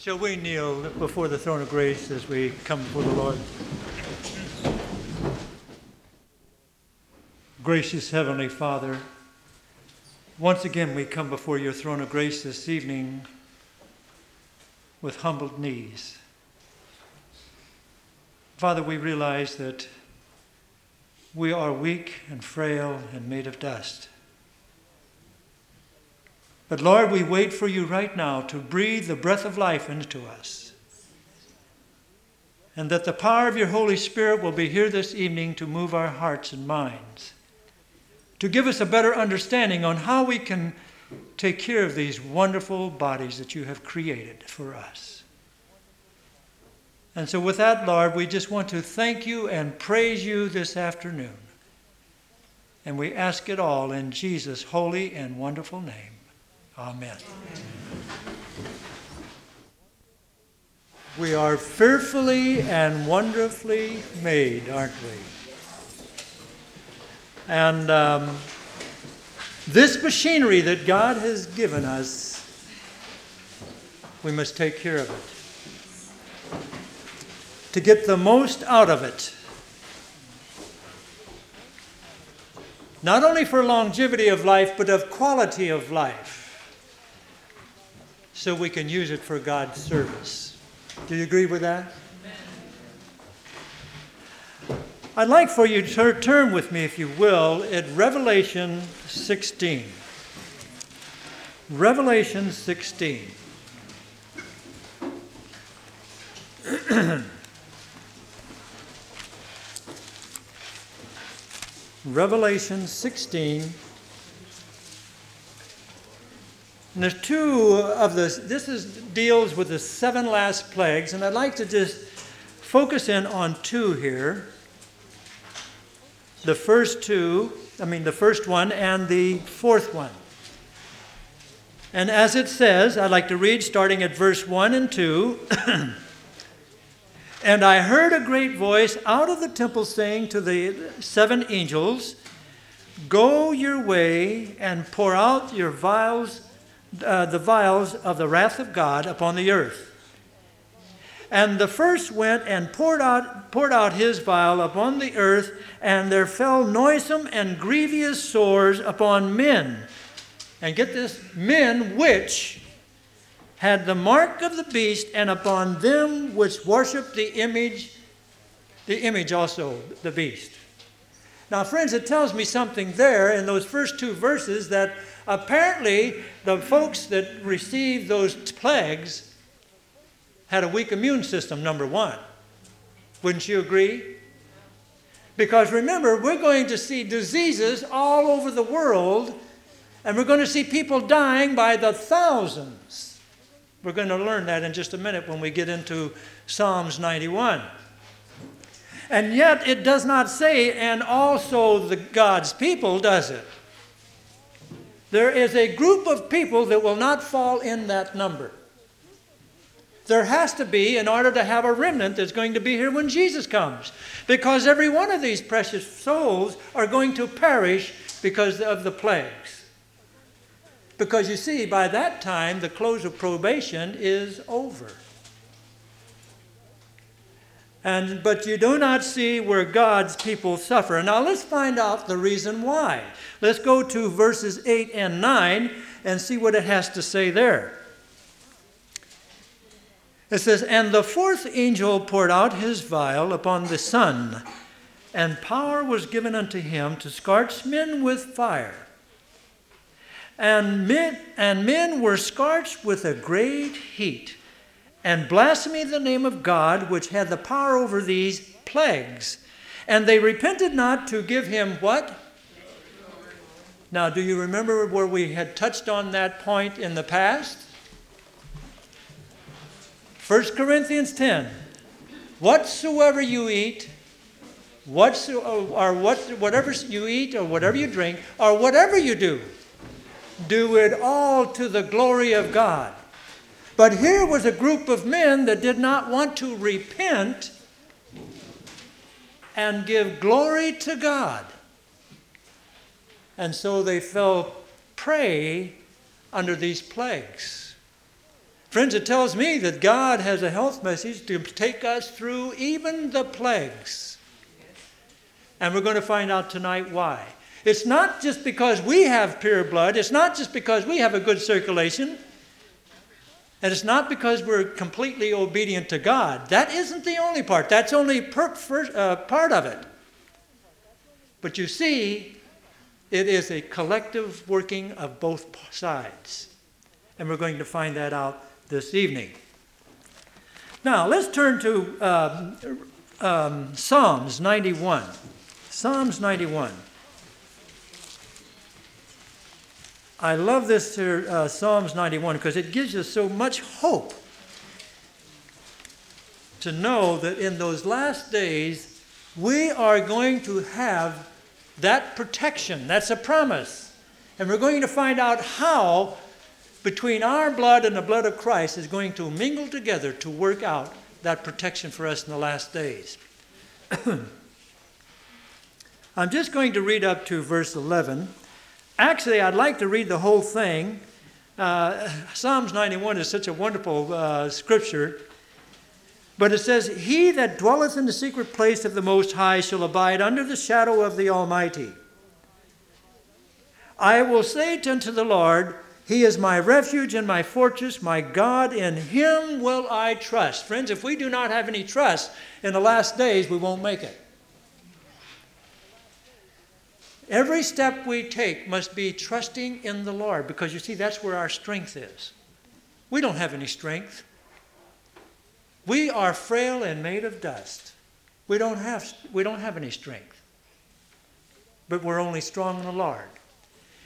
Shall we kneel before the throne of grace as we come before the Lord? Gracious Heavenly Father, once again we come before your throne of grace this evening with humbled knees. Father, we realize that we are weak and frail and made of dust. But Lord, we wait for you right now to breathe the breath of life into us. And that the power of your Holy Spirit will be here this evening to move our hearts and minds, to give us a better understanding on how we can take care of these wonderful bodies that you have created for us. And so, with that, Lord, we just want to thank you and praise you this afternoon. And we ask it all in Jesus' holy and wonderful name. Amen. We are fearfully and wonderfully made, aren't we? And um, this machinery that God has given us, we must take care of it. To get the most out of it. Not only for longevity of life, but of quality of life so we can use it for God's service. Do you agree with that? I'd like for you to turn with me, if you will, at Revelation 16. Revelation 16. Revelation 16. And there's two of this. This is, deals with the seven last plagues, and I'd like to just focus in on two here. The first two, I mean, the first one and the fourth one. And as it says, I'd like to read starting at verse 1 and 2. and I heard a great voice out of the temple saying to the seven angels, Go your way and pour out your vials uh, the vials of the wrath of God upon the earth. And the first went and poured out, poured out his vial upon the earth, and there fell noisome and grievous sores upon men. And get this men which had the mark of the beast, and upon them which worshipped the image, the image also, the beast. Now, friends, it tells me something there in those first two verses that apparently the folks that received those plagues had a weak immune system, number one. Wouldn't you agree? Because remember, we're going to see diseases all over the world, and we're going to see people dying by the thousands. We're going to learn that in just a minute when we get into Psalms 91. And yet it does not say, and also the God's people, does it? There is a group of people that will not fall in that number. There has to be, in order to have a remnant that's going to be here when Jesus comes. Because every one of these precious souls are going to perish because of the plagues. Because you see, by that time, the close of probation is over. And, but you do not see where God's people suffer. Now let's find out the reason why. Let's go to verses 8 and 9 and see what it has to say there. It says, And the fourth angel poured out his vial upon the sun, and power was given unto him to scorch men with fire. And men, and men were scorched with a great heat and blasphemy the name of God, which had the power over these plagues. And they repented not to give him what? Now, do you remember where we had touched on that point in the past? 1 Corinthians 10. Whatsoever you eat, whatso, uh, or what, whatever you eat, or whatever you drink, or whatever you do, do it all to the glory of God. But here was a group of men that did not want to repent and give glory to God. And so they fell prey under these plagues. Friends, it tells me that God has a health message to take us through even the plagues. And we're going to find out tonight why. It's not just because we have pure blood, it's not just because we have a good circulation, and it's not because we're completely obedient to God. That isn't the only part, that's only per, first, uh, part of it. But you see, it is a collective working of both sides. And we're going to find that out this evening. Now, let's turn to um, um, Psalms 91. Psalms 91. I love this here, uh, Psalms 91 because it gives us so much hope to know that in those last days we are going to have that protection. That's a promise. And we're going to find out how between our blood and the blood of Christ is going to mingle together to work out that protection for us in the last days. I'm just going to read up to verse 11. Actually, I'd like to read the whole thing. Uh, Psalms 91 is such a wonderful uh, scripture. But it says, He that dwelleth in the secret place of the Most High shall abide under the shadow of the Almighty. I will say unto the Lord, he is my refuge and my fortress, my God, in him will I trust. Friends, if we do not have any trust in the last days, we won't make it. Every step we take must be trusting in the Lord because you see, that's where our strength is. We don't have any strength. We are frail and made of dust. We don't have, we don't have any strength. But we're only strong in the Lord.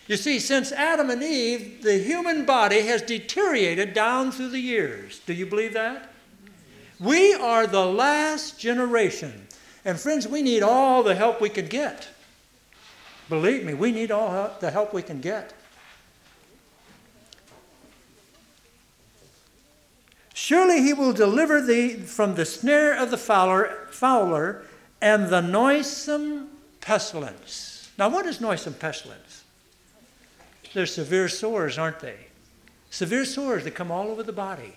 You see, since Adam and Eve, the human body has deteriorated down through the years. Do you believe that? We are the last generation. And friends, we need all the help we can get. Believe me, we need all the help we can get. Surely he will deliver thee from the snare of the fowler, fowler and the noisome pestilence. Now, what is noisome pestilence? They're severe sores, aren't they? Severe sores that come all over the body.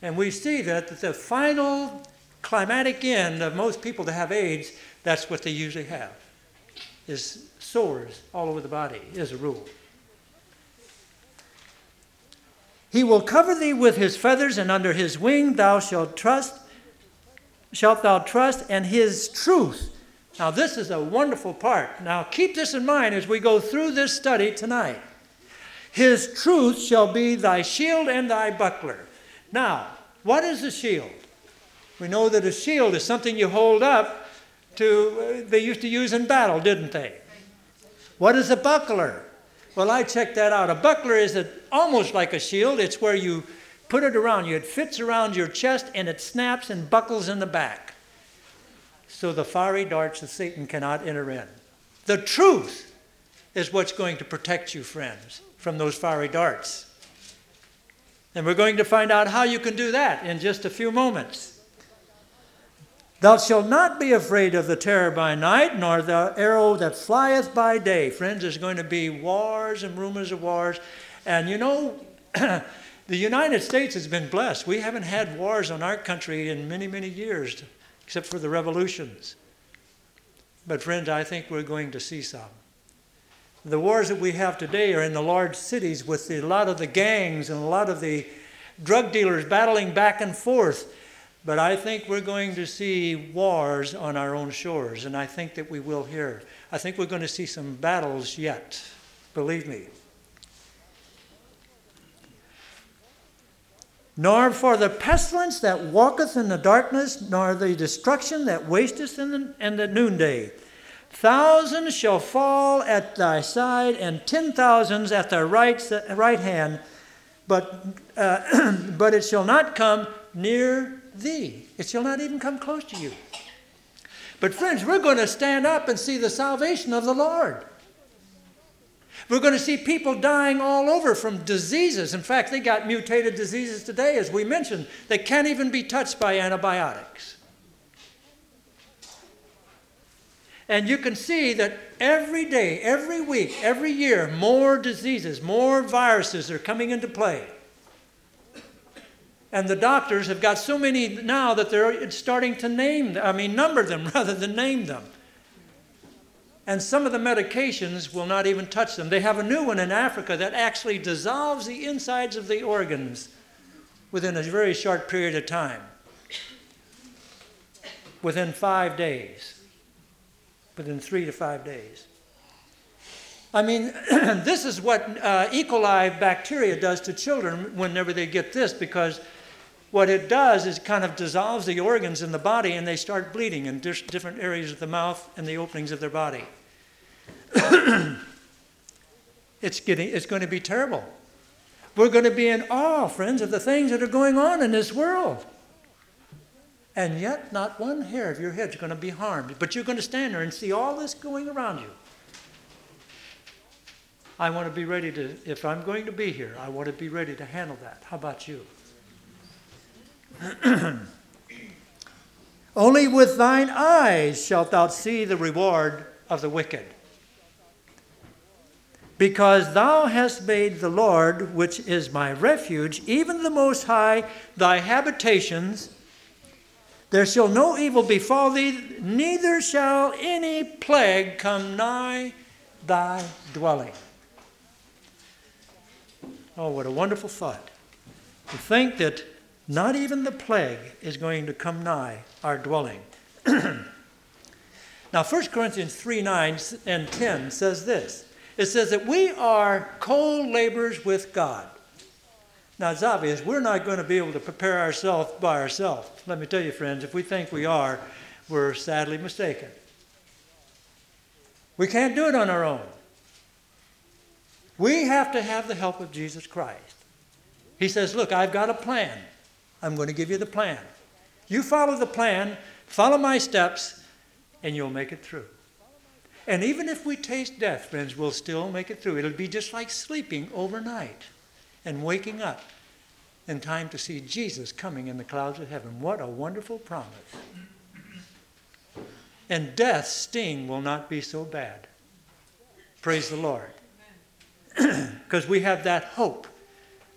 And we see that the final climatic end of most people that have AIDS, that's what they usually have, is sores all over the body, as a rule. He will cover thee with his feathers, and under his wing thou shalt trust, shalt thou trust, and his truth now, this is a wonderful part. Now, keep this in mind as we go through this study tonight. His truth shall be thy shield and thy buckler. Now, what is a shield? We know that a shield is something you hold up to, uh, they used to use in battle, didn't they? What is a buckler? Well, I checked that out. A buckler is a, almost like a shield. It's where you put it around you. It fits around your chest and it snaps and buckles in the back so the fiery darts of Satan cannot enter in. The truth is what's going to protect you, friends, from those fiery darts. And we're going to find out how you can do that in just a few moments. Thou shalt not be afraid of the terror by night, nor the arrow that flieth by day. Friends, there's going to be wars and rumors of wars. And you know, the United States has been blessed. We haven't had wars on our country in many, many years except for the revolutions. But, friends, I think we're going to see some. The wars that we have today are in the large cities with a lot of the gangs and a lot of the drug dealers battling back and forth. But I think we're going to see wars on our own shores, and I think that we will here. I think we're going to see some battles yet, believe me. nor for the pestilence that walketh in the darkness, nor the destruction that wasteth in the, in the noonday. Thousands shall fall at thy side, and ten thousands at thy right, right hand, but, uh, but it shall not come near thee. It shall not even come close to you. But, friends, we're going to stand up and see the salvation of the Lord. We're going to see people dying all over from diseases. In fact, they got mutated diseases today, as we mentioned, that can't even be touched by antibiotics. And you can see that every day, every week, every year, more diseases, more viruses are coming into play. And the doctors have got so many now that they're starting to name, I mean, number them rather than name them. And some of the medications will not even touch them. They have a new one in Africa that actually dissolves the insides of the organs within a very short period of time. Within five days. Within three to five days. I mean, this is what uh, E. coli bacteria does to children whenever they get this, because what it does is kind of dissolves the organs in the body and they start bleeding in different areas of the mouth and the openings of their body. it's, getting, it's going to be terrible. We're going to be in awe, friends, of the things that are going on in this world. And yet, not one hair of your head is going to be harmed. But you're going to stand there and see all this going around you. I want to be ready to, if I'm going to be here, I want to be ready to handle that. How about you? Only with thine eyes shalt thou see the reward of the wicked. Because thou hast made the Lord, which is my refuge, even the Most High, thy habitations. There shall no evil befall thee, neither shall any plague come nigh thy dwelling. Oh, what a wonderful thought. To think that not even the plague is going to come nigh our dwelling. now, 1 Corinthians 3 9 and 10 says this it says that we are co laborers with God. Now, it's obvious we're not going to be able to prepare ourselves by ourselves. Let me tell you, friends, if we think we are, we're sadly mistaken. We can't do it on our own. We have to have the help of Jesus Christ. He says, Look, I've got a plan. I'm going to give you the plan. You follow the plan, follow my steps, and you'll make it through. And even if we taste death, friends, we'll still make it through. It'll be just like sleeping overnight and waking up in time to see Jesus coming in the clouds of heaven. What a wonderful promise. And death's sting will not be so bad. Praise the Lord. Because we have that hope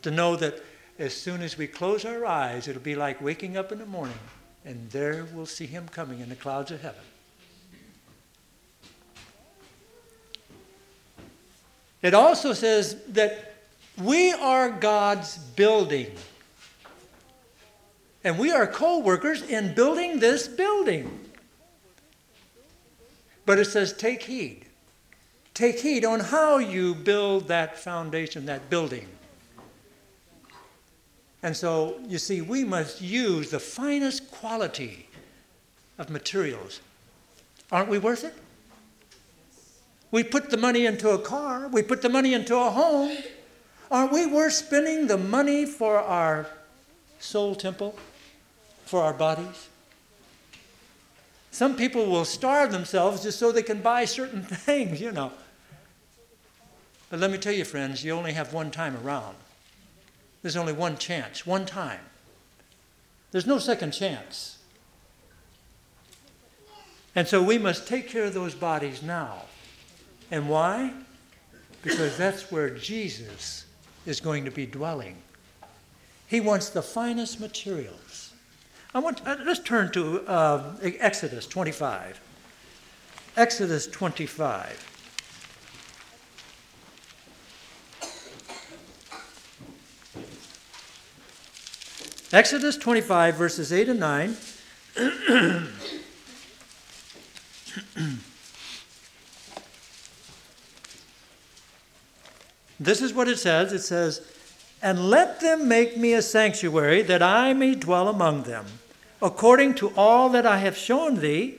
to know that as soon as we close our eyes, it'll be like waking up in the morning, and there we'll see him coming in the clouds of heaven. It also says that we are God's building. And we are co workers in building this building. But it says, take heed. Take heed on how you build that foundation, that building. And so, you see, we must use the finest quality of materials. Aren't we worth it? We put the money into a car, we put the money into a home. Aren't we worth spending the money for our soul temple, for our bodies? Some people will starve themselves just so they can buy certain things, you know. But let me tell you, friends, you only have one time around. There's only one chance, one time. There's no second chance. And so we must take care of those bodies now. And why? Because that's where Jesus is going to be dwelling. He wants the finest materials. I want, uh, let's turn to uh, Exodus 25. Exodus 25. Exodus 25, verses 8 and 9. this is what it says it says, And let them make me a sanctuary that I may dwell among them, according to all that I have shown thee,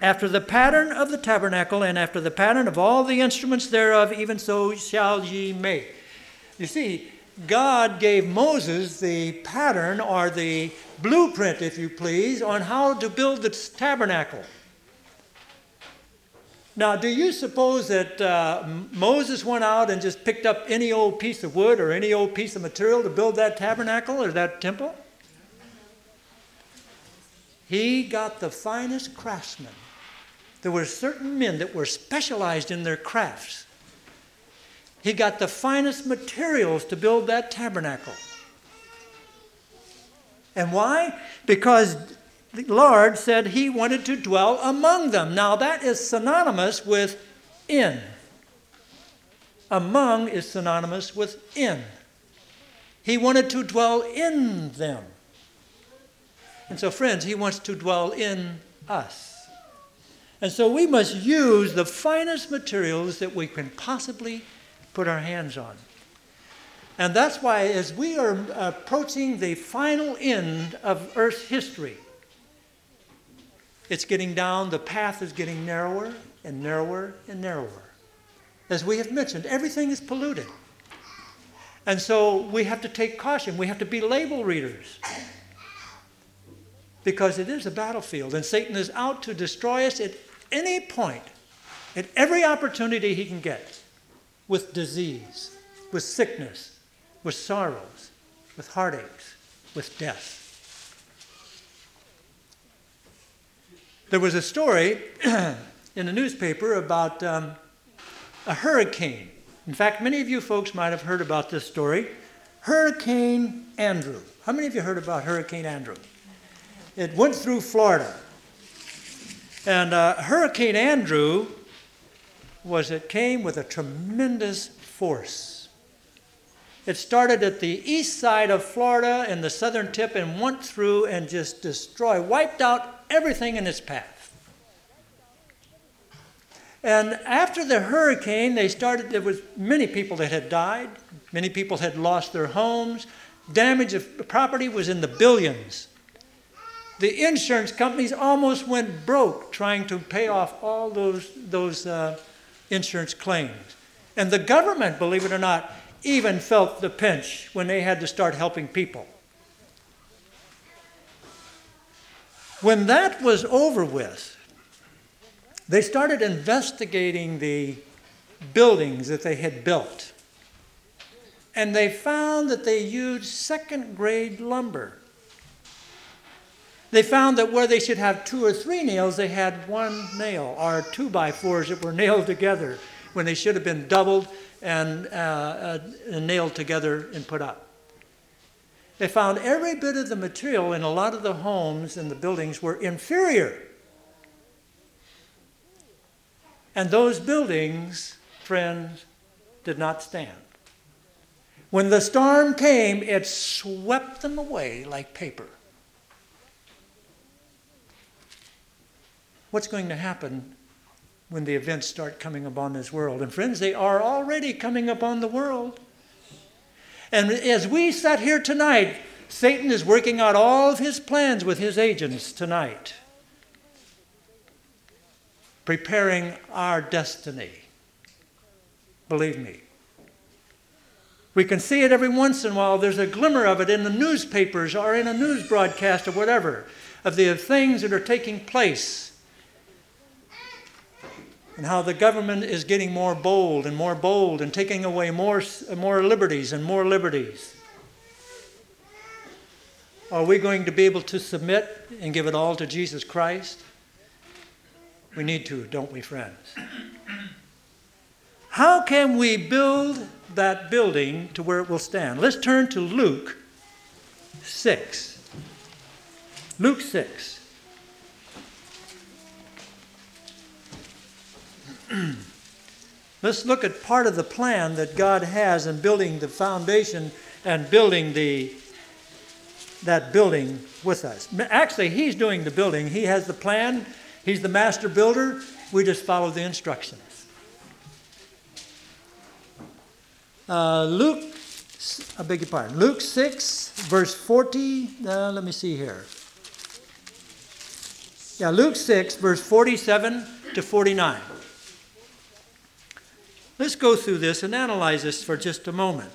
after the pattern of the tabernacle and after the pattern of all the instruments thereof, even so shall ye make. You see, God gave Moses the pattern or the blueprint, if you please, on how to build the tabernacle. Now, do you suppose that uh, Moses went out and just picked up any old piece of wood or any old piece of material to build that tabernacle or that temple? He got the finest craftsmen. There were certain men that were specialized in their crafts. He got the finest materials to build that tabernacle. And why? Because the Lord said he wanted to dwell among them. Now, that is synonymous with in. Among is synonymous with in. He wanted to dwell in them. And so, friends, he wants to dwell in us. And so we must use the finest materials that we can possibly put our hands on. And that's why, as we are approaching the final end of Earth's history, it's getting down, the path is getting narrower and narrower and narrower. As we have mentioned, everything is polluted. And so we have to take caution. We have to be label readers because it is a battlefield, and Satan is out to destroy us at any point, at every opportunity he can get, with disease, with sickness, with sorrows, with heartaches, with death. There was a story in the newspaper about um, a hurricane. In fact, many of you folks might have heard about this story. Hurricane Andrew. How many of you heard about Hurricane Andrew? It went through Florida. And uh, Hurricane Andrew was it came with a tremendous force. It started at the east side of Florida and the southern tip and went through and just destroyed, wiped out everything in its path. And after the hurricane, they started, there was many people that had died. Many people had lost their homes. Damage of property was in the billions the insurance companies almost went broke trying to pay off all those, those uh, insurance claims. And the government, believe it or not, even felt the pinch when they had to start helping people. When that was over with, they started investigating the buildings that they had built. And they found that they used second grade lumber. They found that where they should have two or three nails, they had one nail, or two by fours that were nailed together when they should have been doubled and, uh, uh, nailed together and put up. They found every bit of the material in a lot of the homes and the buildings were inferior. And those buildings, friends, did not stand. When the storm came, it swept them away like paper. What's going to happen when the events start coming upon this world. And friends, they are already coming upon the world. And as we sat here tonight, Satan is working out all of his plans with his agents tonight, preparing our destiny. Believe me. We can see it every once in a while. There's a glimmer of it in the newspapers or in a news broadcast or whatever of the things that are taking place and how the government is getting more bold and more bold and taking away more, more liberties and more liberties. Are we going to be able to submit and give it all to Jesus Christ? We need to, don't we, friends? How can we build that building to where it will stand? Let's turn to Luke 6. Luke 6. Let's look at part of the plan that God has in building the foundation and building the that building with us. Actually, he's doing the building. He has the plan. He's the master builder. We just follow the instructions. Uh, Luke, I beg your pardon. Luke 6, verse 40. Uh, let me see here. Yeah, Luke 6, verse 47 to 49. Let's go through this and analyze this for just a moment.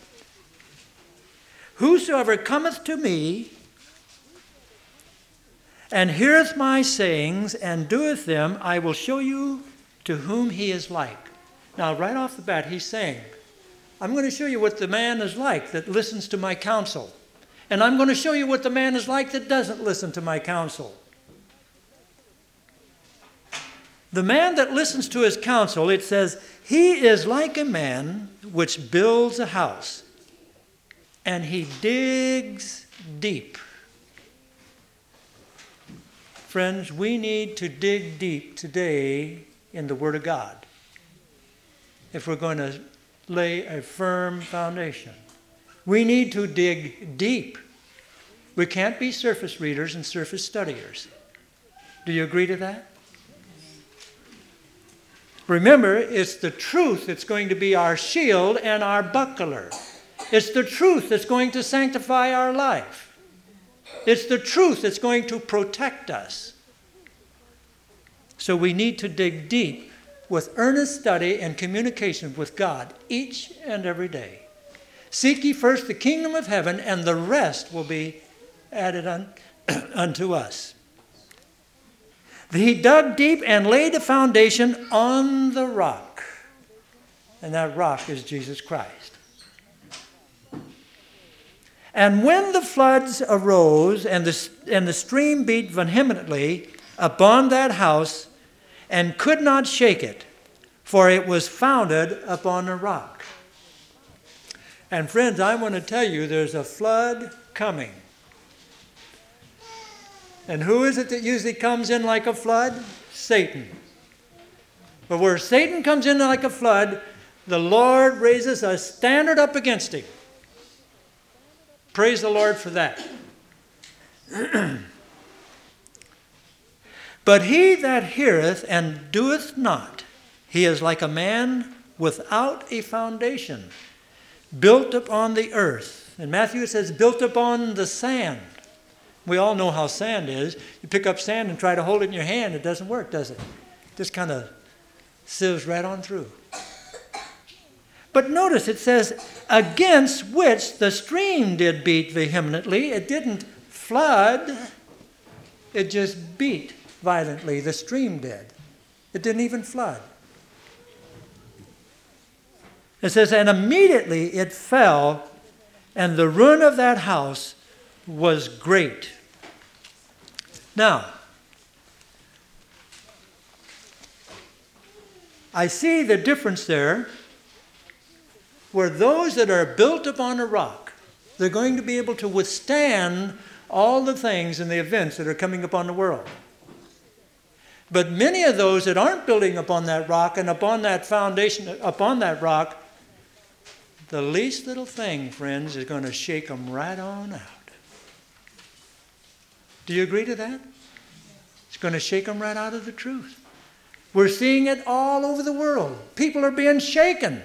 Whosoever cometh to me and heareth my sayings and doeth them, I will show you to whom he is like. Now, right off the bat, he's saying, I'm going to show you what the man is like that listens to my counsel. And I'm going to show you what the man is like that doesn't listen to my counsel. The man that listens to his counsel, it says, he is like a man which builds a house, and he digs deep. friends, we need to dig deep today in the Word of God if we're going to lay a firm foundation. We need to dig deep. We can't be surface readers and surface studiers. Do you agree to that? Remember, it's the truth that's going to be our shield and our buckler. It's the truth that's going to sanctify our life. It's the truth that's going to protect us. So we need to dig deep with earnest study and communication with God each and every day. Seek ye first the kingdom of heaven, and the rest will be added un, unto us. He dug deep and laid a foundation on the rock. And that rock is Jesus Christ. And when the floods arose and the, and the stream beat vehemently upon that house and could not shake it, for it was founded upon a rock. And friends, I want to tell you there's a flood coming. And who is it that usually comes in like a flood? Satan. But where Satan comes in like a flood, the Lord raises a standard up against him. Praise the Lord for that. but he that heareth and doeth not, he is like a man without a foundation, built upon the earth. And Matthew says, built upon the sand. We all know how sand is. You pick up sand and try to hold it in your hand, it doesn't work, does it? Just kind of sieves right on through. But notice it says, against which the stream did beat vehemently. It didn't flood, it just beat violently. The stream did. It didn't even flood. It says, and immediately it fell, and the ruin of that house was great. Now, I see the difference there where those that are built upon a rock, they're going to be able to withstand all the things and the events that are coming upon the world. But many of those that aren't building upon that rock and upon that foundation, upon that rock, the least little thing, friends, is going to shake them right on out. Do you agree to that? It's going to shake them right out of the truth. We're seeing it all over the world. People are being shaken.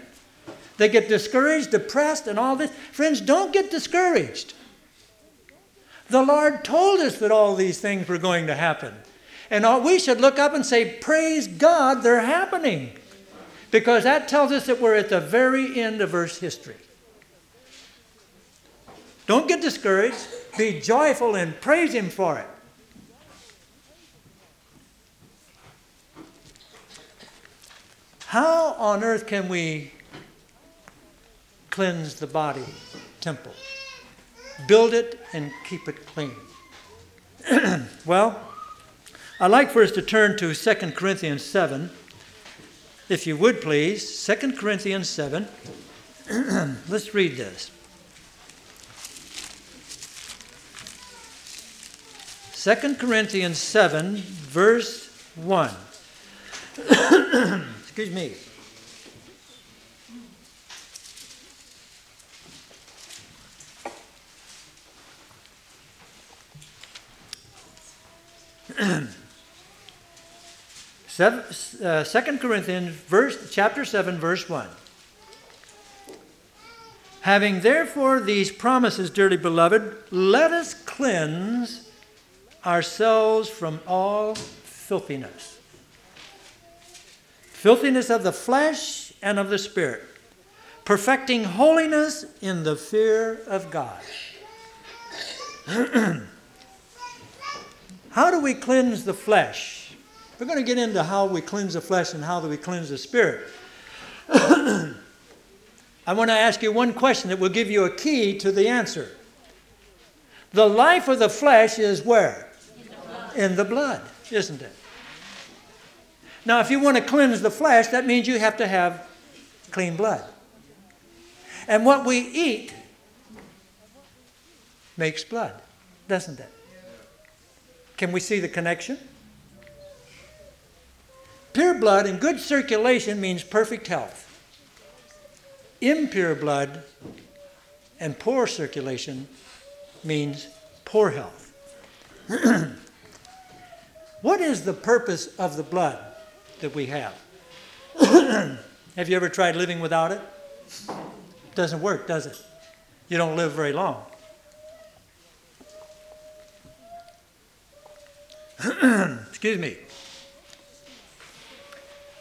They get discouraged, depressed, and all this. Friends, don't get discouraged. The Lord told us that all these things were going to happen. And all, we should look up and say, Praise God, they're happening. Because that tells us that we're at the very end of Earth's history. Don't get discouraged. Be joyful and praise Him for it. How on earth can we cleanse the body temple? Build it and keep it clean. well, I'd like for us to turn to 2 Corinthians 7. If you would please, 2 Corinthians 7. Let's read this. 2 Corinthians 7, verse 1. Excuse me. Uh, 2 Corinthians verse, chapter 7, verse 1. Having therefore these promises, dearly beloved, let us cleanse ourselves from all filthiness. Filthiness of the flesh and of the spirit, perfecting holiness in the fear of God. how do we cleanse the flesh? We're going to get into how we cleanse the flesh and how do we cleanse the spirit. I want to ask you one question that will give you a key to the answer. The life of the flesh is where? In the blood, isn't it? Now, if you want to cleanse the flesh, that means you have to have clean blood. And what we eat makes blood, doesn't it? Can we see the connection? Pure blood and good circulation means perfect health. Impure blood and poor circulation means poor health. what is the purpose of the blood that we have? have you ever tried living without it? It doesn't work, does it? You don't live very long. Excuse me.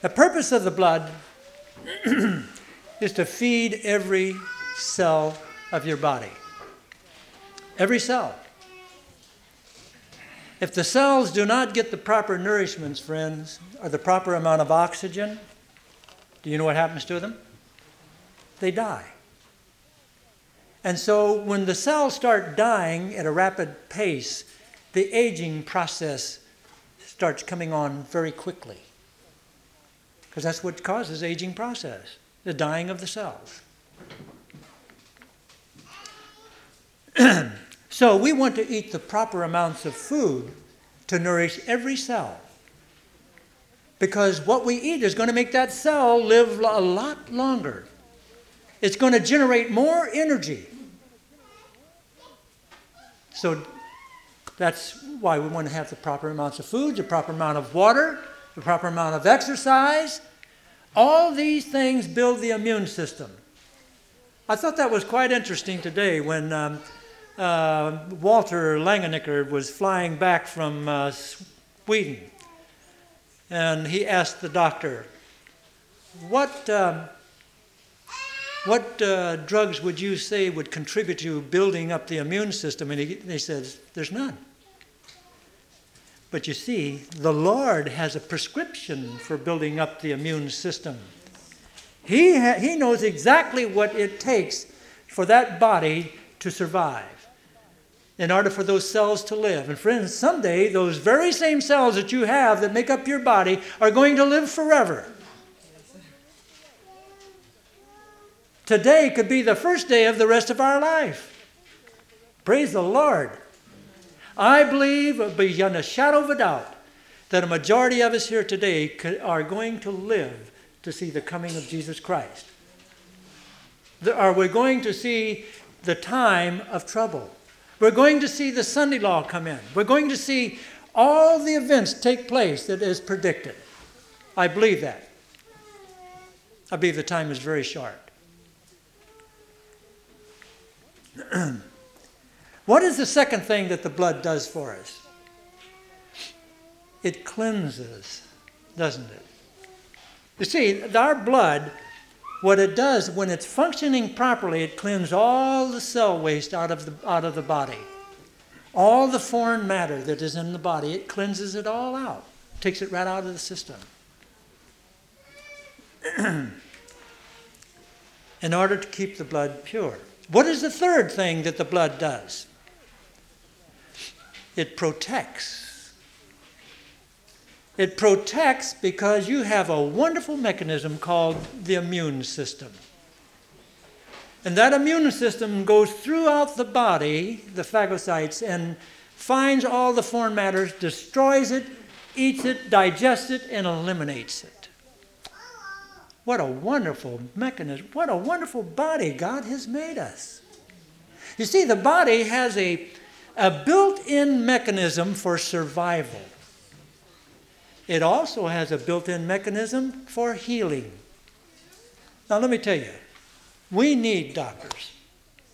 The purpose of the blood is to feed every cell of your body. Every cell. If the cells do not get the proper nourishments, friends, or the proper amount of oxygen, do you know what happens to them? They die. And so when the cells start dying at a rapid pace, the aging process starts coming on very quickly. Because that's what causes aging process, the dying of the cells. so we want to eat the proper amounts of food to nourish every cell. Because what we eat is going to make that cell live a lot longer. It's going to generate more energy. So that's why we want to have the proper amounts of food, the proper amount of water, the proper amount of exercise. All these things build the immune system. I thought that was quite interesting today when um, uh, Walter Langenegger was flying back from uh, Sweden. And he asked the doctor, What, uh, what uh, drugs would you say would contribute to building up the immune system? And he, he says, There's none. But you see, the Lord has a prescription for building up the immune system. He, ha- he knows exactly what it takes for that body to survive in order for those cells to live. And friends, someday those very same cells that you have that make up your body are going to live forever. Today could be the first day of the rest of our life. Praise the Lord. I believe beyond a shadow of a doubt that a majority of us here today are going to live to see the coming of Jesus Christ. Are we going to see the time of trouble? We're going to see the Sunday law come in. We're going to see all the events take place that is predicted. I believe that. I believe the time is very short. What is the second thing that the blood does for us? It cleanses, doesn't it? You see, our blood, what it does when it's functioning properly, it cleans all the cell waste out of the, out of the body. All the foreign matter that is in the body, it cleanses it all out, takes it right out of the system. in order to keep the blood pure. What is the third thing that the blood does? It protects. It protects because you have a wonderful mechanism called the immune system. And that immune system goes throughout the body, the phagocytes, and finds all the foreign matters, destroys it, eats it, digests it, and eliminates it. What a wonderful mechanism. What a wonderful body God has made us. You see, the body has a a built in mechanism for survival. It also has a built in mechanism for healing. Now, let me tell you, we need doctors.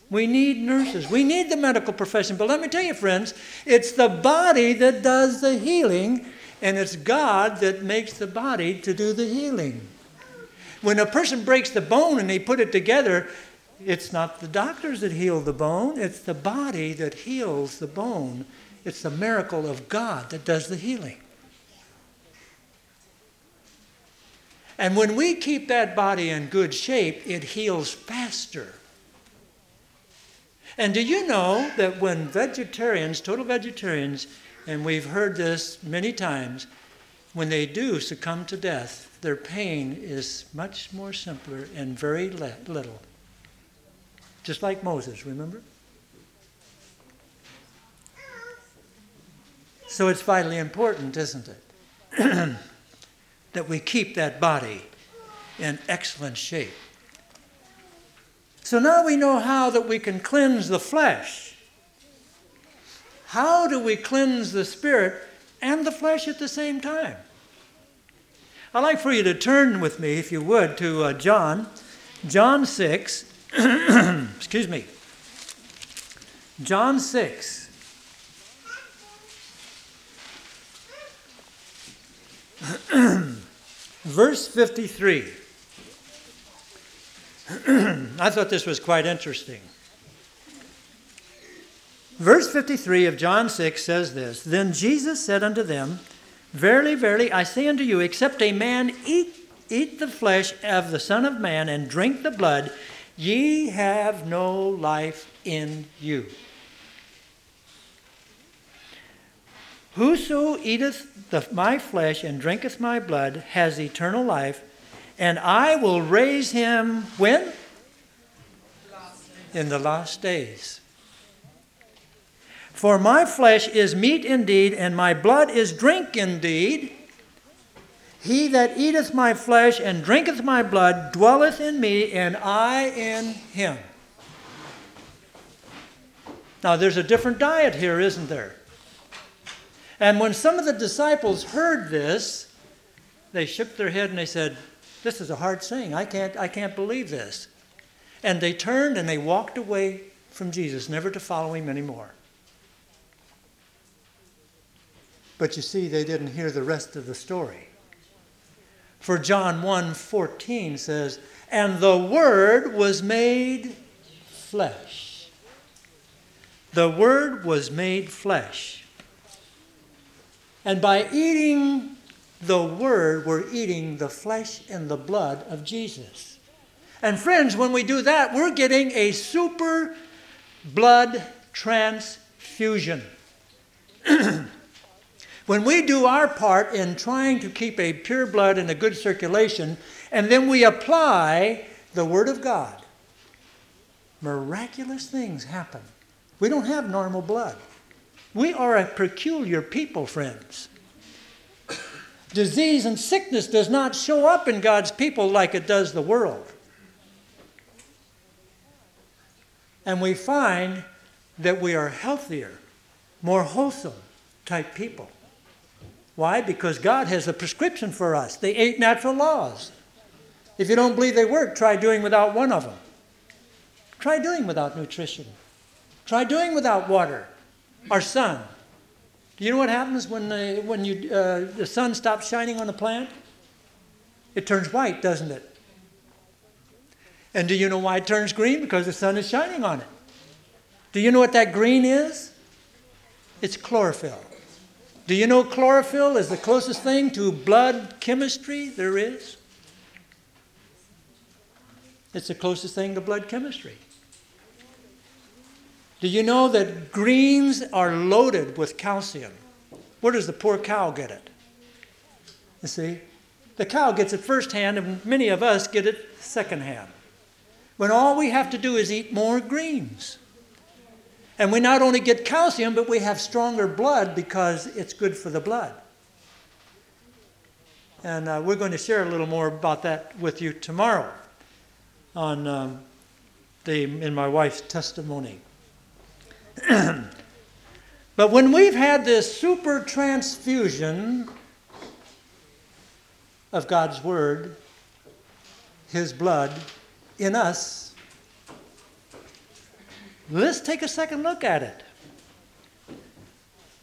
We need nurses. We need the medical profession. But let me tell you, friends, it's the body that does the healing, and it's God that makes the body to do the healing. When a person breaks the bone and they put it together, it's not the doctors that heal the bone, it's the body that heals the bone. It's the miracle of God that does the healing. And when we keep that body in good shape, it heals faster. And do you know that when vegetarians, total vegetarians, and we've heard this many times, when they do succumb to death, their pain is much more simpler and very little. Just like Moses, remember? So it's vitally important, isn't it? that we keep that body in excellent shape. So now we know how that we can cleanse the flesh. How do we cleanse the spirit and the flesh at the same time? I'd like for you to turn with me, if you would, to uh, John, John 6. Excuse me. John 6. Verse 53. I thought this was quite interesting. Verse 53 of John 6 says this Then Jesus said unto them, Verily, verily, I say unto you, except a man eat, eat the flesh of the Son of Man and drink the blood, ye have no life in you. Whoso eateth the, my flesh and drinketh my blood has eternal life, and I will raise him when? In the last days. For my flesh is meat indeed, and my blood is drink indeed. He that eateth my flesh and drinketh my blood dwelleth in me, and I in him. Now, there's a different diet here, isn't there? And when some of the disciples heard this, they shook their head and they said, This is a hard saying. I can't, I can't believe this. And they turned and they walked away from Jesus, never to follow him anymore. But you see, they didn't hear the rest of the story. For John 1 14 says, And the Word was made flesh. The Word was made flesh. And by eating the Word, we're eating the flesh and the blood of Jesus. And friends, when we do that, we're getting a super blood transfusion. when we do our part in trying to keep a pure blood and a good circulation, and then we apply the Word of God, miraculous things happen. We don't have normal blood. We are a peculiar people, friends. Disease and sickness does not show up in God's people like it does the world. And we find that we are healthier, more wholesome type people. Why? Because God has a prescription for us the eight natural laws. If you don't believe they work, try doing without one of them. Try doing without nutrition. Try doing without water our sun. Do you know what happens when, the, when you, uh, the sun stops shining on the plant? It turns white, doesn't it? And do you know why it turns green? Because the sun is shining on it. Do you know what that green is? It's chlorophyll. Do you know chlorophyll is the closest thing to blood chemistry there is? It's the closest thing to blood chemistry. Do you know that greens are loaded with calcium? Where does the poor cow get it? You see? The cow gets it firsthand, and many of us get it secondhand. When all we have to do is eat more greens. And we not only get calcium, but we have stronger blood because it's good for the blood. And uh, we're going to share a little more about that with you tomorrow on um, the, in my wife's testimony. but when we've had this super transfusion of God's Word, His blood in us, let's take a second look at it.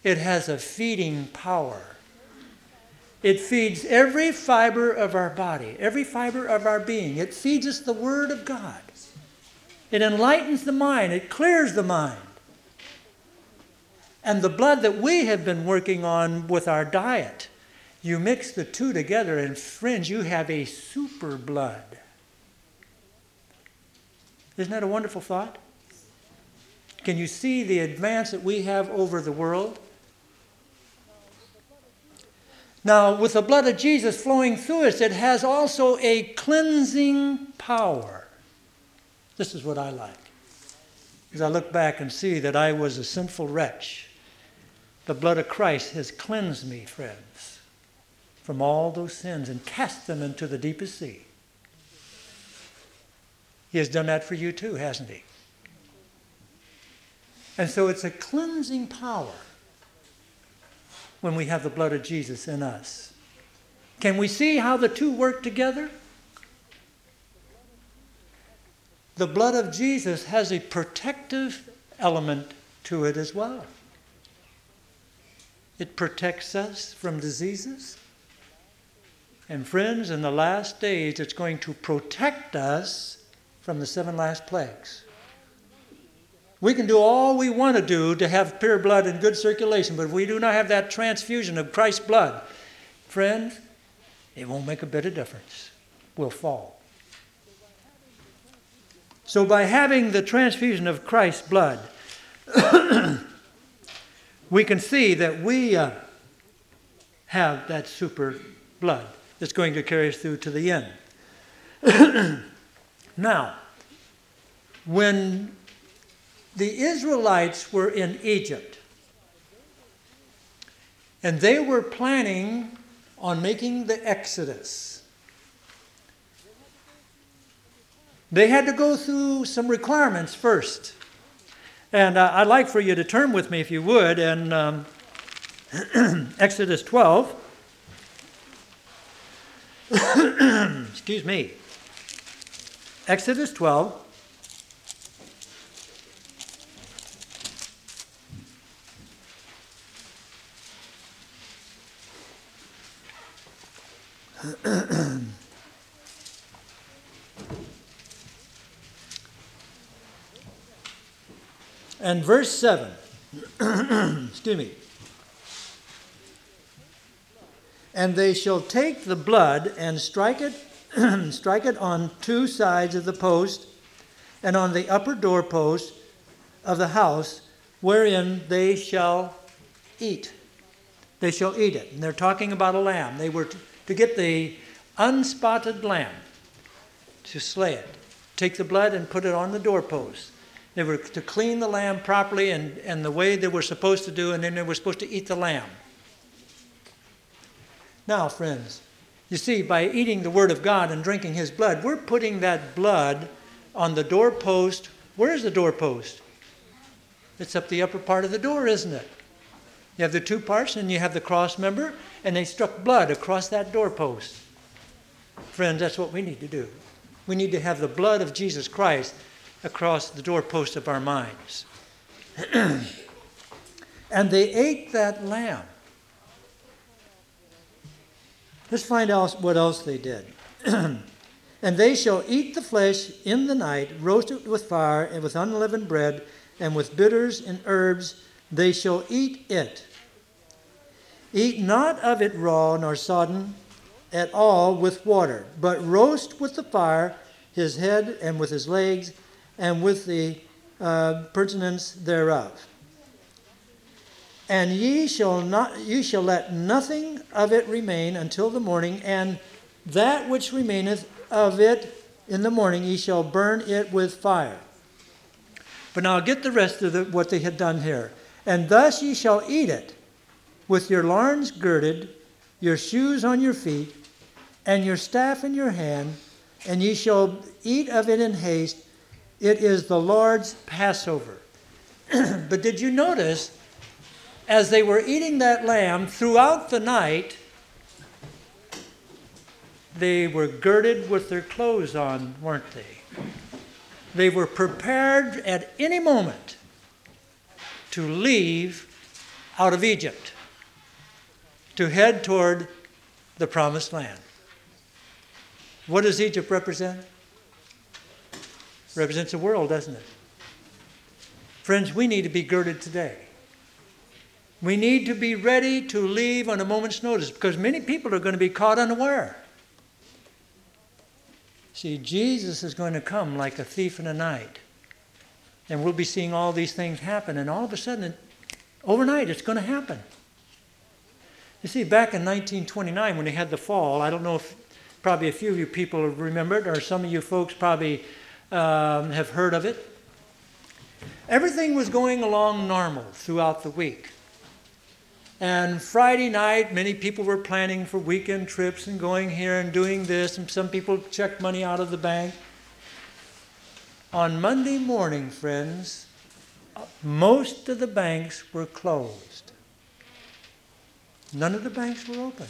It has a feeding power. It feeds every fiber of our body, every fiber of our being. It feeds us the Word of God. It enlightens the mind, it clears the mind. And the blood that we have been working on with our diet, you mix the two together, and friends, you have a super blood. Isn't that a wonderful thought? Can you see the advance that we have over the world? Now, with the blood of Jesus flowing through us, it has also a cleansing power. This is what I like. As I look back and see that I was a sinful wretch The blood of Christ has cleansed me, friends, from all those sins and cast them into the deepest sea. He has done that for you too, hasn't he? And so it's a cleansing power when we have the blood of Jesus in us. Can we see how the two work together? The blood of Jesus has a protective element to it as well. It protects us from diseases. And friends, in the last days, it's going to protect us from the seven last plagues. We can do all we want to do to have pure blood and good circulation, but if we do not have that transfusion of Christ's blood, friends, it won't make a bit of difference. We'll fall. So, by having the transfusion of Christ's blood, we can see that we uh, have that super blood that's going to carry us through to the end. now, when the Israelites were in Egypt, and they were planning on making the Exodus. They had to go through some requirements first. And uh, I'd like for you to turn with me, if you would, in um, Exodus 12. Excuse me. Exodus 12. and verse 7. Excuse me. And they shall take the blood and strike it strike it on two sides of the post and on the upper doorpost of the house wherein they shall eat. They shall eat it. And they're talking about a lamb. They were to, to get the unspotted lamb to slay it, take the blood and put it on the doorpost. They were to clean the lamb properly and, and the way they were supposed to do, and then they were supposed to eat the lamb. Now, friends, you see, by eating the Word of God and drinking His blood, we're putting that blood on the doorpost. Where is the doorpost? It's up the upper part of the door, isn't it? You have the two parts, and you have the cross member, and they struck blood across that doorpost. Friends, that's what we need to do. We need to have the blood of Jesus Christ across the doorpost of our minds. and they ate that lamb. Let's find out what else they did. and they shall eat the flesh in the night, roasted with fire and with unleavened bread, and with bitters and herbs, they shall eat it. Eat not of it raw nor sodden at all with water, but roast with the fire his head and with his legs and with the uh, purtenance thereof. And ye shall not ye shall let nothing of it remain until the morning, and that which remaineth of it in the morning ye shall burn it with fire. But now get the rest of the, what they had done here. And thus ye shall eat it, with your loins girded, your shoes on your feet, and your staff in your hand, and ye shall eat of it in haste. It is the Lord's Passover. but did you notice, as they were eating that lamb throughout the night, they were girded with their clothes on, weren't they? They were prepared at any moment to leave out of Egypt, to head toward the promised land. What does Egypt represent? Represents the world, doesn't it? Friends, we need to be girded today. We need to be ready to leave on a moment's notice because many people are going to be caught unaware. See, Jesus is going to come like a thief in the night. And we'll be seeing all these things happen, and all of a sudden, overnight, it's going to happen. You see, back in 1929, when they had the fall, I don't know if probably a few of you people remember it, or some of you folks probably um, have heard of it. Everything was going along normal throughout the week. And Friday night, many people were planning for weekend trips and going here and doing this, and some people checked money out of the bank. On Monday morning, friends, most of the banks were closed. None of the banks were open.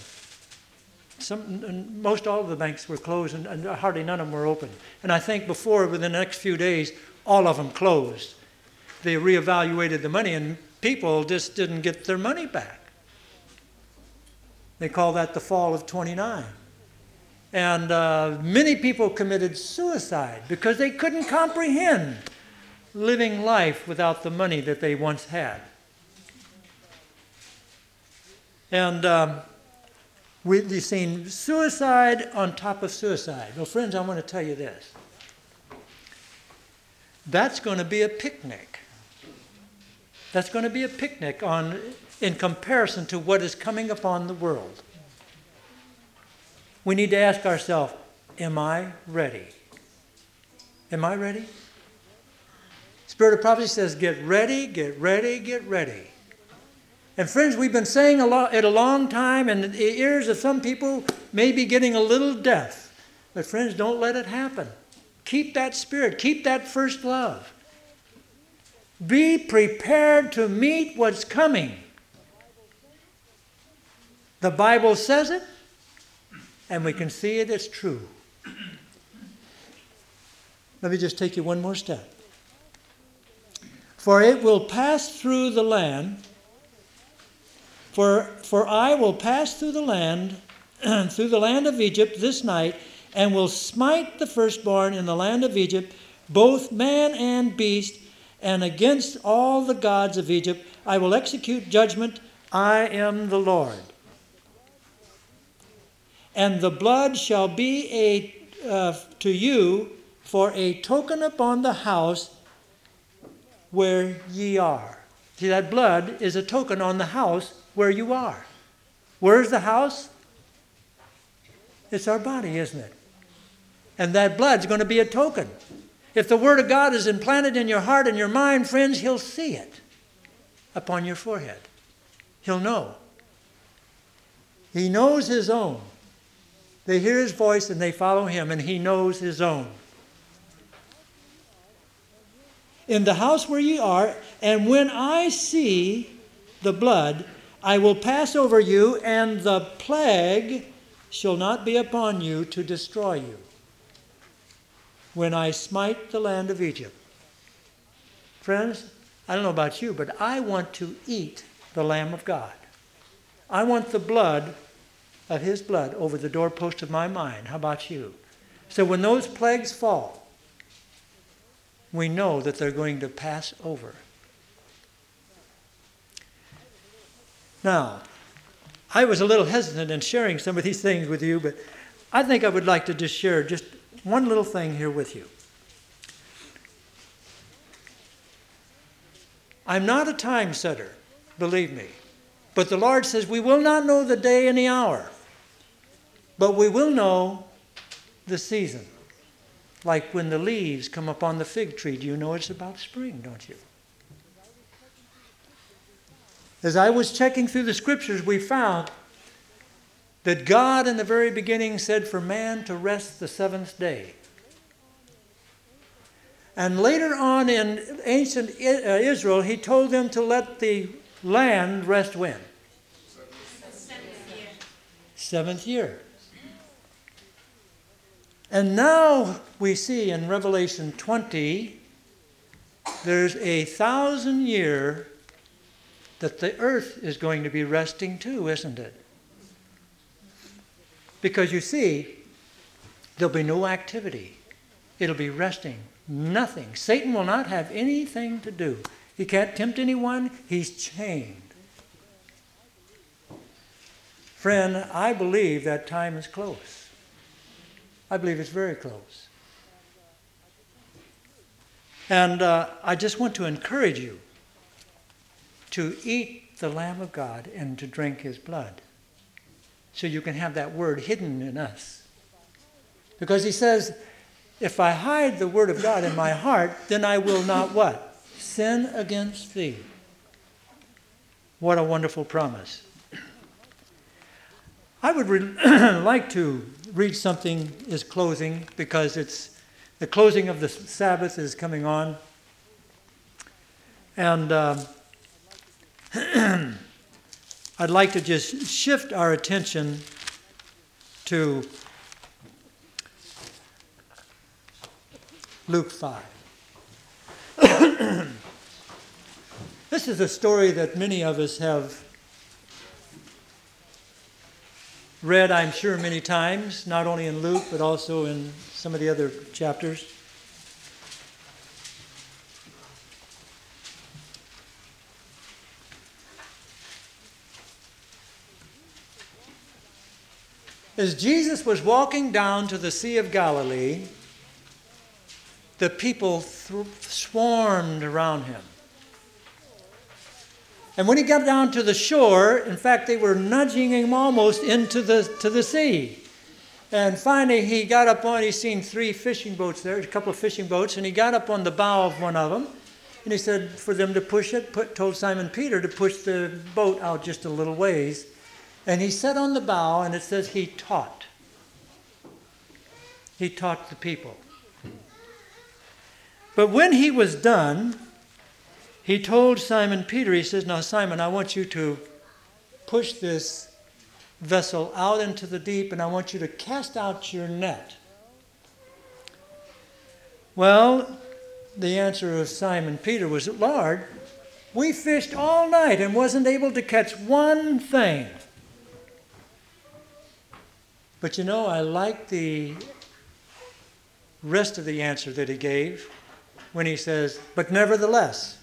Some, most all of the banks were closed, and, and hardly none of them were open. And I think before, within the next few days, all of them closed. They reevaluated the money, and people just didn't get their money back. They call that the fall of 29. And uh, many people committed suicide because they couldn't comprehend living life without the money that they once had. And um, we've seen suicide on top of suicide. Well, friends, I want to tell you this. That's going to be a picnic. That's going to be a picnic on, in comparison to what is coming upon the world. We need to ask ourselves Am I ready? Am I ready? Spirit of prophecy says, Get ready, get ready, get ready. And friends, we've been saying a lot, it a long time, and the ears of some people may be getting a little deaf. But friends, don't let it happen. Keep that spirit, keep that first love. Be prepared to meet what's coming. The Bible says it, and we can see it as true. Let me just take you one more step. For it will pass through the land, for, for I will pass through the land, through the land of Egypt this night, and will smite the firstborn in the land of Egypt, both man and beast, and against all the gods of Egypt I will execute judgment. I am the Lord. And the blood shall be a, uh, to you for a token upon the house where ye are. See, that blood is a token on the house where you are. Where's the house? It's our body, isn't it? And that blood's going to be a token. If the Word of God is implanted in your heart and your mind, friends, He'll see it upon your forehead. He'll know. He knows His own. They hear His voice and they follow Him, and He knows His own. In the house where ye are, and when I see the blood, I will pass over you, and the plague shall not be upon you to destroy you when I smite the land of Egypt. Friends, I don't know about you, but I want to eat the Lamb of God. I want the blood of His blood over the doorpost of my mind. How about you? So when those plagues fall, we know that they're going to pass over. Now, I was a little hesitant in sharing some of these things with you, but I think I would like to just share just one little thing here with you. I'm not a time setter, believe me. But the Lord says, We will not know the day and the hour, but we will know the season. Like when the leaves come upon the fig tree, do you know it's about spring, don't you? As I was checking through the scriptures, we found that God in the very beginning said for man to rest the seventh day. And later on in ancient uh, Israel, he told them to let the land rest when? Seventh year. Seventh year. And now we see in Revelation 20, there's a thousand year that the earth is going to be resting too, isn't it? Because you see, there'll be no activity. It'll be resting. Nothing. Satan will not have anything to do. He can't tempt anyone. He's chained. Friend, I believe that time is close. I believe it's very close. And uh, I just want to encourage you to eat the Lamb of God and to drink his blood so you can have that word hidden in us. Because he says, if I hide the word of God in my heart, then I will not what? Sin against thee. What a wonderful promise. I would re- like to read something as closing because it's the closing of the Sabbath is coming on. And um, I'd like to just shift our attention to Luke 5. this is a story that many of us have read, I'm sure, many times, not only in Luke, but also in some of the other chapters. As Jesus was walking down to the Sea of Galilee, the people th- swarmed around him. And when he got down to the shore, in fact, they were nudging him almost into the, to the sea. And finally, he got up on, he seen three fishing boats there, a couple of fishing boats, and he got up on the bow of one of them. And he said for them to push it, put, told Simon Peter to push the boat out just a little ways. And he sat on the bow, and it says he taught. He taught the people. But when he was done, he told Simon Peter, he says, Now, Simon, I want you to push this vessel out into the deep, and I want you to cast out your net. Well, the answer of Simon Peter was, Lord, we fished all night and wasn't able to catch one thing. But you know, I like the rest of the answer that he gave when he says, But nevertheless,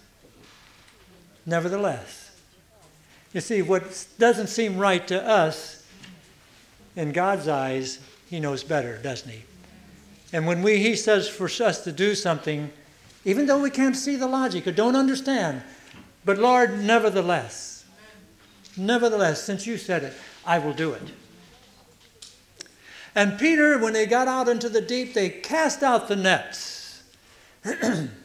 nevertheless. You see, what doesn't seem right to us, in God's eyes, he knows better, doesn't he? And when we, he says for us to do something, even though we can't see the logic or don't understand, but Lord, nevertheless, nevertheless, since you said it, I will do it. And Peter, when they got out into the deep, they cast out the nets.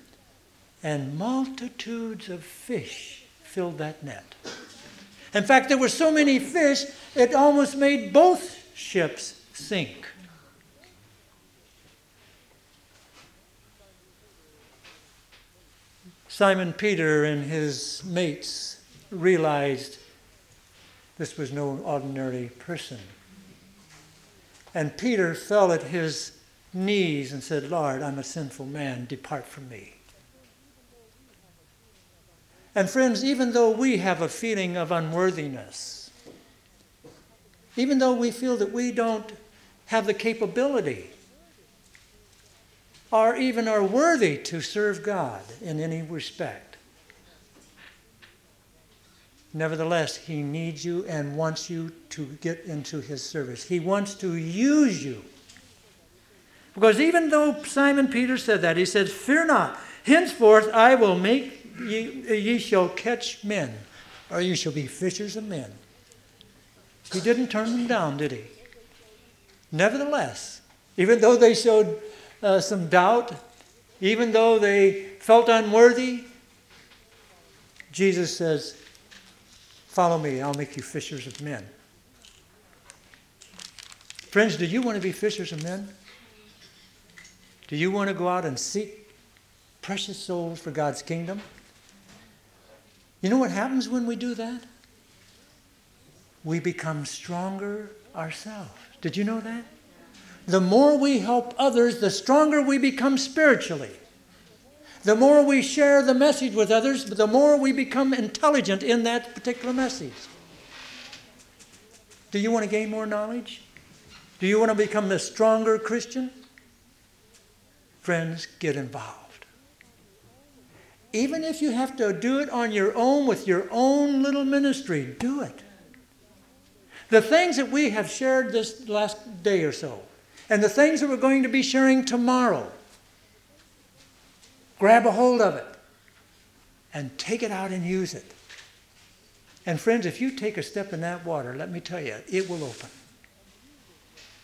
and multitudes of fish filled that net. In fact, there were so many fish, it almost made both ships sink. Simon Peter and his mates realized this was no ordinary person. And Peter fell at his knees and said, Lord, I'm a sinful man. Depart from me. And friends, even though we have a feeling of unworthiness, even though we feel that we don't have the capability or even are worthy to serve God in any respect, nevertheless, He needs you and wants you to get into His service. He wants to use you. Because even though Simon Peter said that, he said, Fear not, henceforth I will make ye, ye shall catch men, or you shall be fishers of men. He didn't turn them down, did he? Nevertheless, even though they showed uh, some doubt, even though they felt unworthy, Jesus says, Follow me, I'll make you fishers of men. Friends, do you want to be fishers of men? Do you want to go out and seek precious souls for God's kingdom? You know what happens when we do that? We become stronger ourselves. Did you know that? The more we help others, the stronger we become spiritually. The more we share the message with others, the more we become intelligent in that particular message. Do you want to gain more knowledge? Do you want to become a stronger Christian? Friends, get involved even if you have to do it on your own with your own little ministry, do it. The things that we have shared this last day or so, and the things that we're going to be sharing tomorrow, grab a hold of it and take it out and use it. And friends, if you take a step in that water, let me tell you, it will open.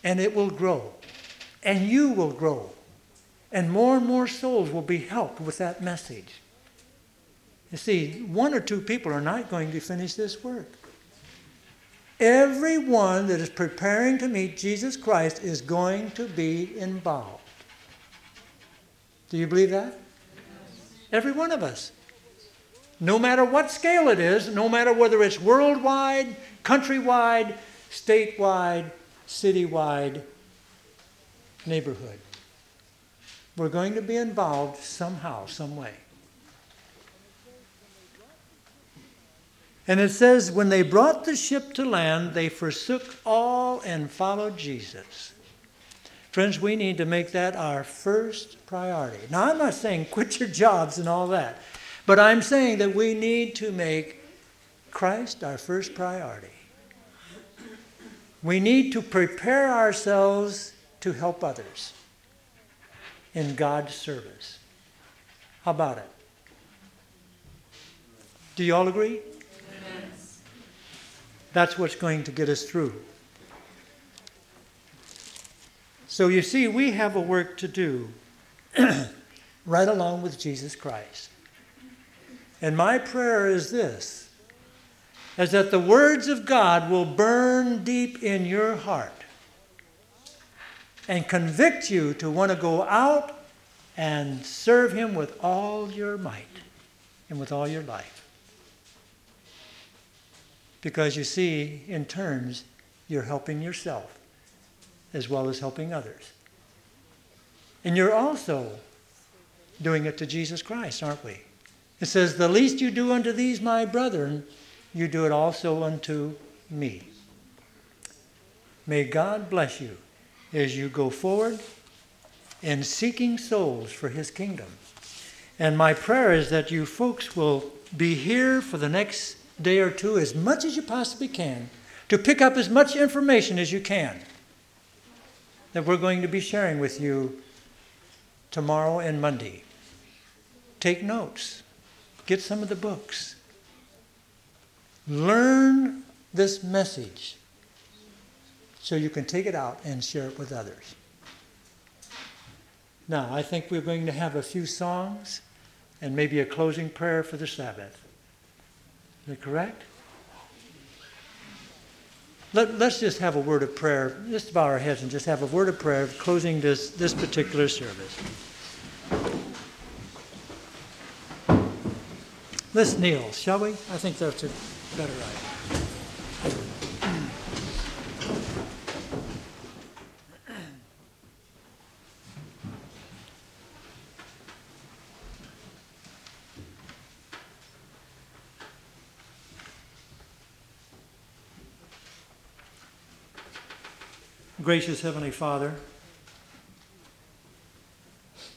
And it will grow. And you will grow. And more and more souls will be helped with that message. You see, one or two people are not going to finish this work. Everyone that is preparing to meet Jesus Christ is going to be involved. Do you believe that? Every one of us. No matter what scale it is, no matter whether it's worldwide, countrywide, statewide, citywide, neighborhood. We're going to be involved somehow, some way. And it says, when they brought the ship to land, they forsook all and followed Jesus. Friends, we need to make that our first priority. Now, I'm not saying quit your jobs and all that, but I'm saying that we need to make Christ our first priority. We need to prepare ourselves to help others in God's service. How about it? Do you all agree? That's what's going to get us through. So you see, we have a work to do right along with Jesus Christ. And my prayer is this is that the words of God will burn deep in your heart and convict you to want to go out and serve Him with all your might and with all your life. Because you see, in turns, you're helping yourself as well as helping others. And you're also doing it to Jesus Christ, aren't we? It says, The least you do unto these, my brethren, you do it also unto me. May God bless you as you go forward in seeking souls for his kingdom. And my prayer is that you folks will be here for the next day or two as much as you possibly can to pick up as much information as you can that we're going to be sharing with you tomorrow and Monday. Take notes, get some of the books. Learn this message so you can take it out and share it with others. Now, I think we're going to have a few songs and maybe a closing prayer for the Sabbath. Is that correct? Let, us just have a word of prayer. Just bow our heads and just have a word of prayer closing this, this particular service. Let's kneel, shall we? I think that's a better idea. Gracious Heavenly Father,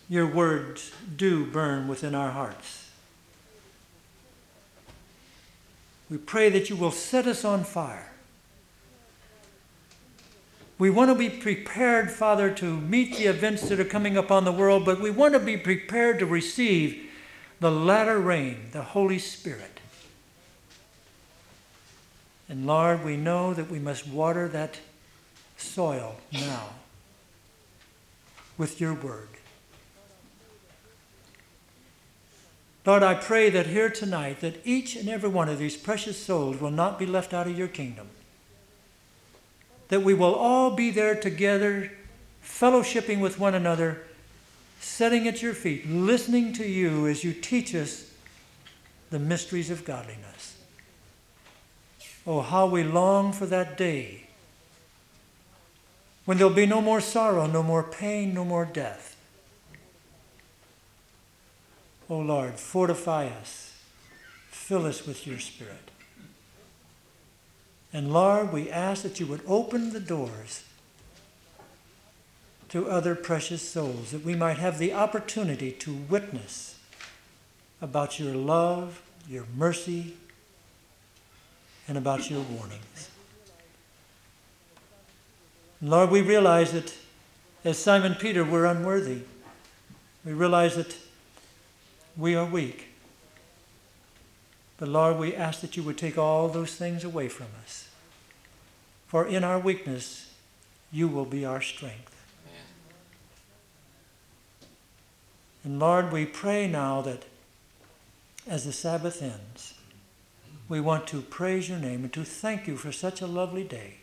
your words do burn within our hearts. We pray that you will set us on fire. We want to be prepared, Father, to meet the events that are coming upon the world, but we want to be prepared to receive the latter rain, the Holy Spirit. And Lord, we know that we must water that soil now with your word. Lord, I pray that here tonight that each and every one of these precious souls will not be left out of your kingdom. That we will all be there together, fellowshipping with one another, sitting at your feet, listening to you as you teach us the mysteries of godliness. Oh, how we long for that day when there'll be no more sorrow, no more pain, no more death. Oh Lord, fortify us, fill us with your Spirit. And Lord, we ask that you would open the doors to other precious souls, that we might have the opportunity to witness about your love, your mercy, and about your warnings. Lord, we realize that as Simon Peter, we're unworthy. We realize that we are weak. But Lord, we ask that you would take all those things away from us. For in our weakness, you will be our strength. And Lord, we pray now that as the Sabbath ends, we want to praise your name and to thank you for such a lovely day,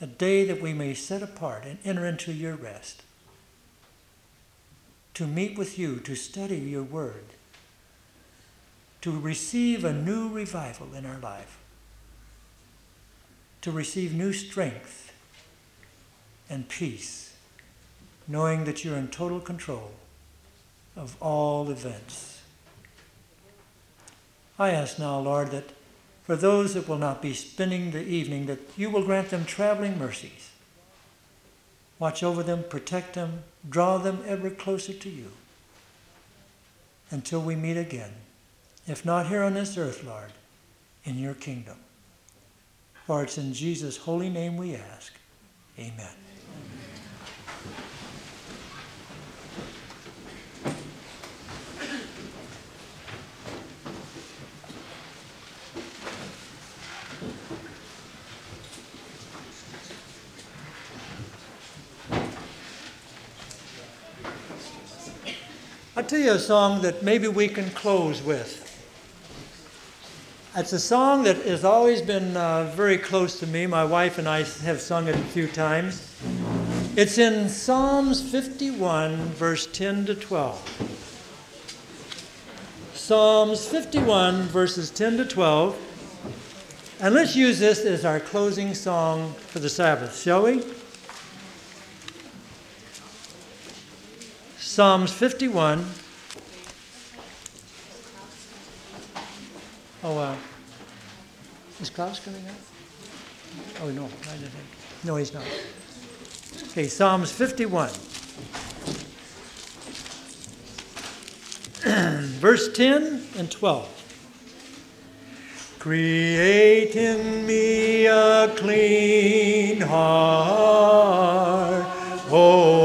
a day that we may set apart and enter into your rest, to meet with you, to study your word, to receive a new revival in our life, to receive new strength and peace, knowing that you're in total control of all events. I ask now, Lord, that for those that will not be spending the evening, that you will grant them traveling mercies. Watch over them, protect them, draw them ever closer to you until we meet again. If not here on this earth, Lord, in your kingdom. For it's in Jesus' holy name we ask. Amen. Tell you a song that maybe we can close with. It's a song that has always been uh, very close to me. My wife and I have sung it a few times. It's in Psalms 51, verse 10 to 12. Psalms 51, verses 10 to 12. And let's use this as our closing song for the Sabbath, shall we? Psalms 51. Oh, uh, is Klaus coming up? Oh, no, I think. No, he's not. Okay, Psalms 51. Verse 10 and 12. Create in me a clean heart, O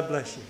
God bless you.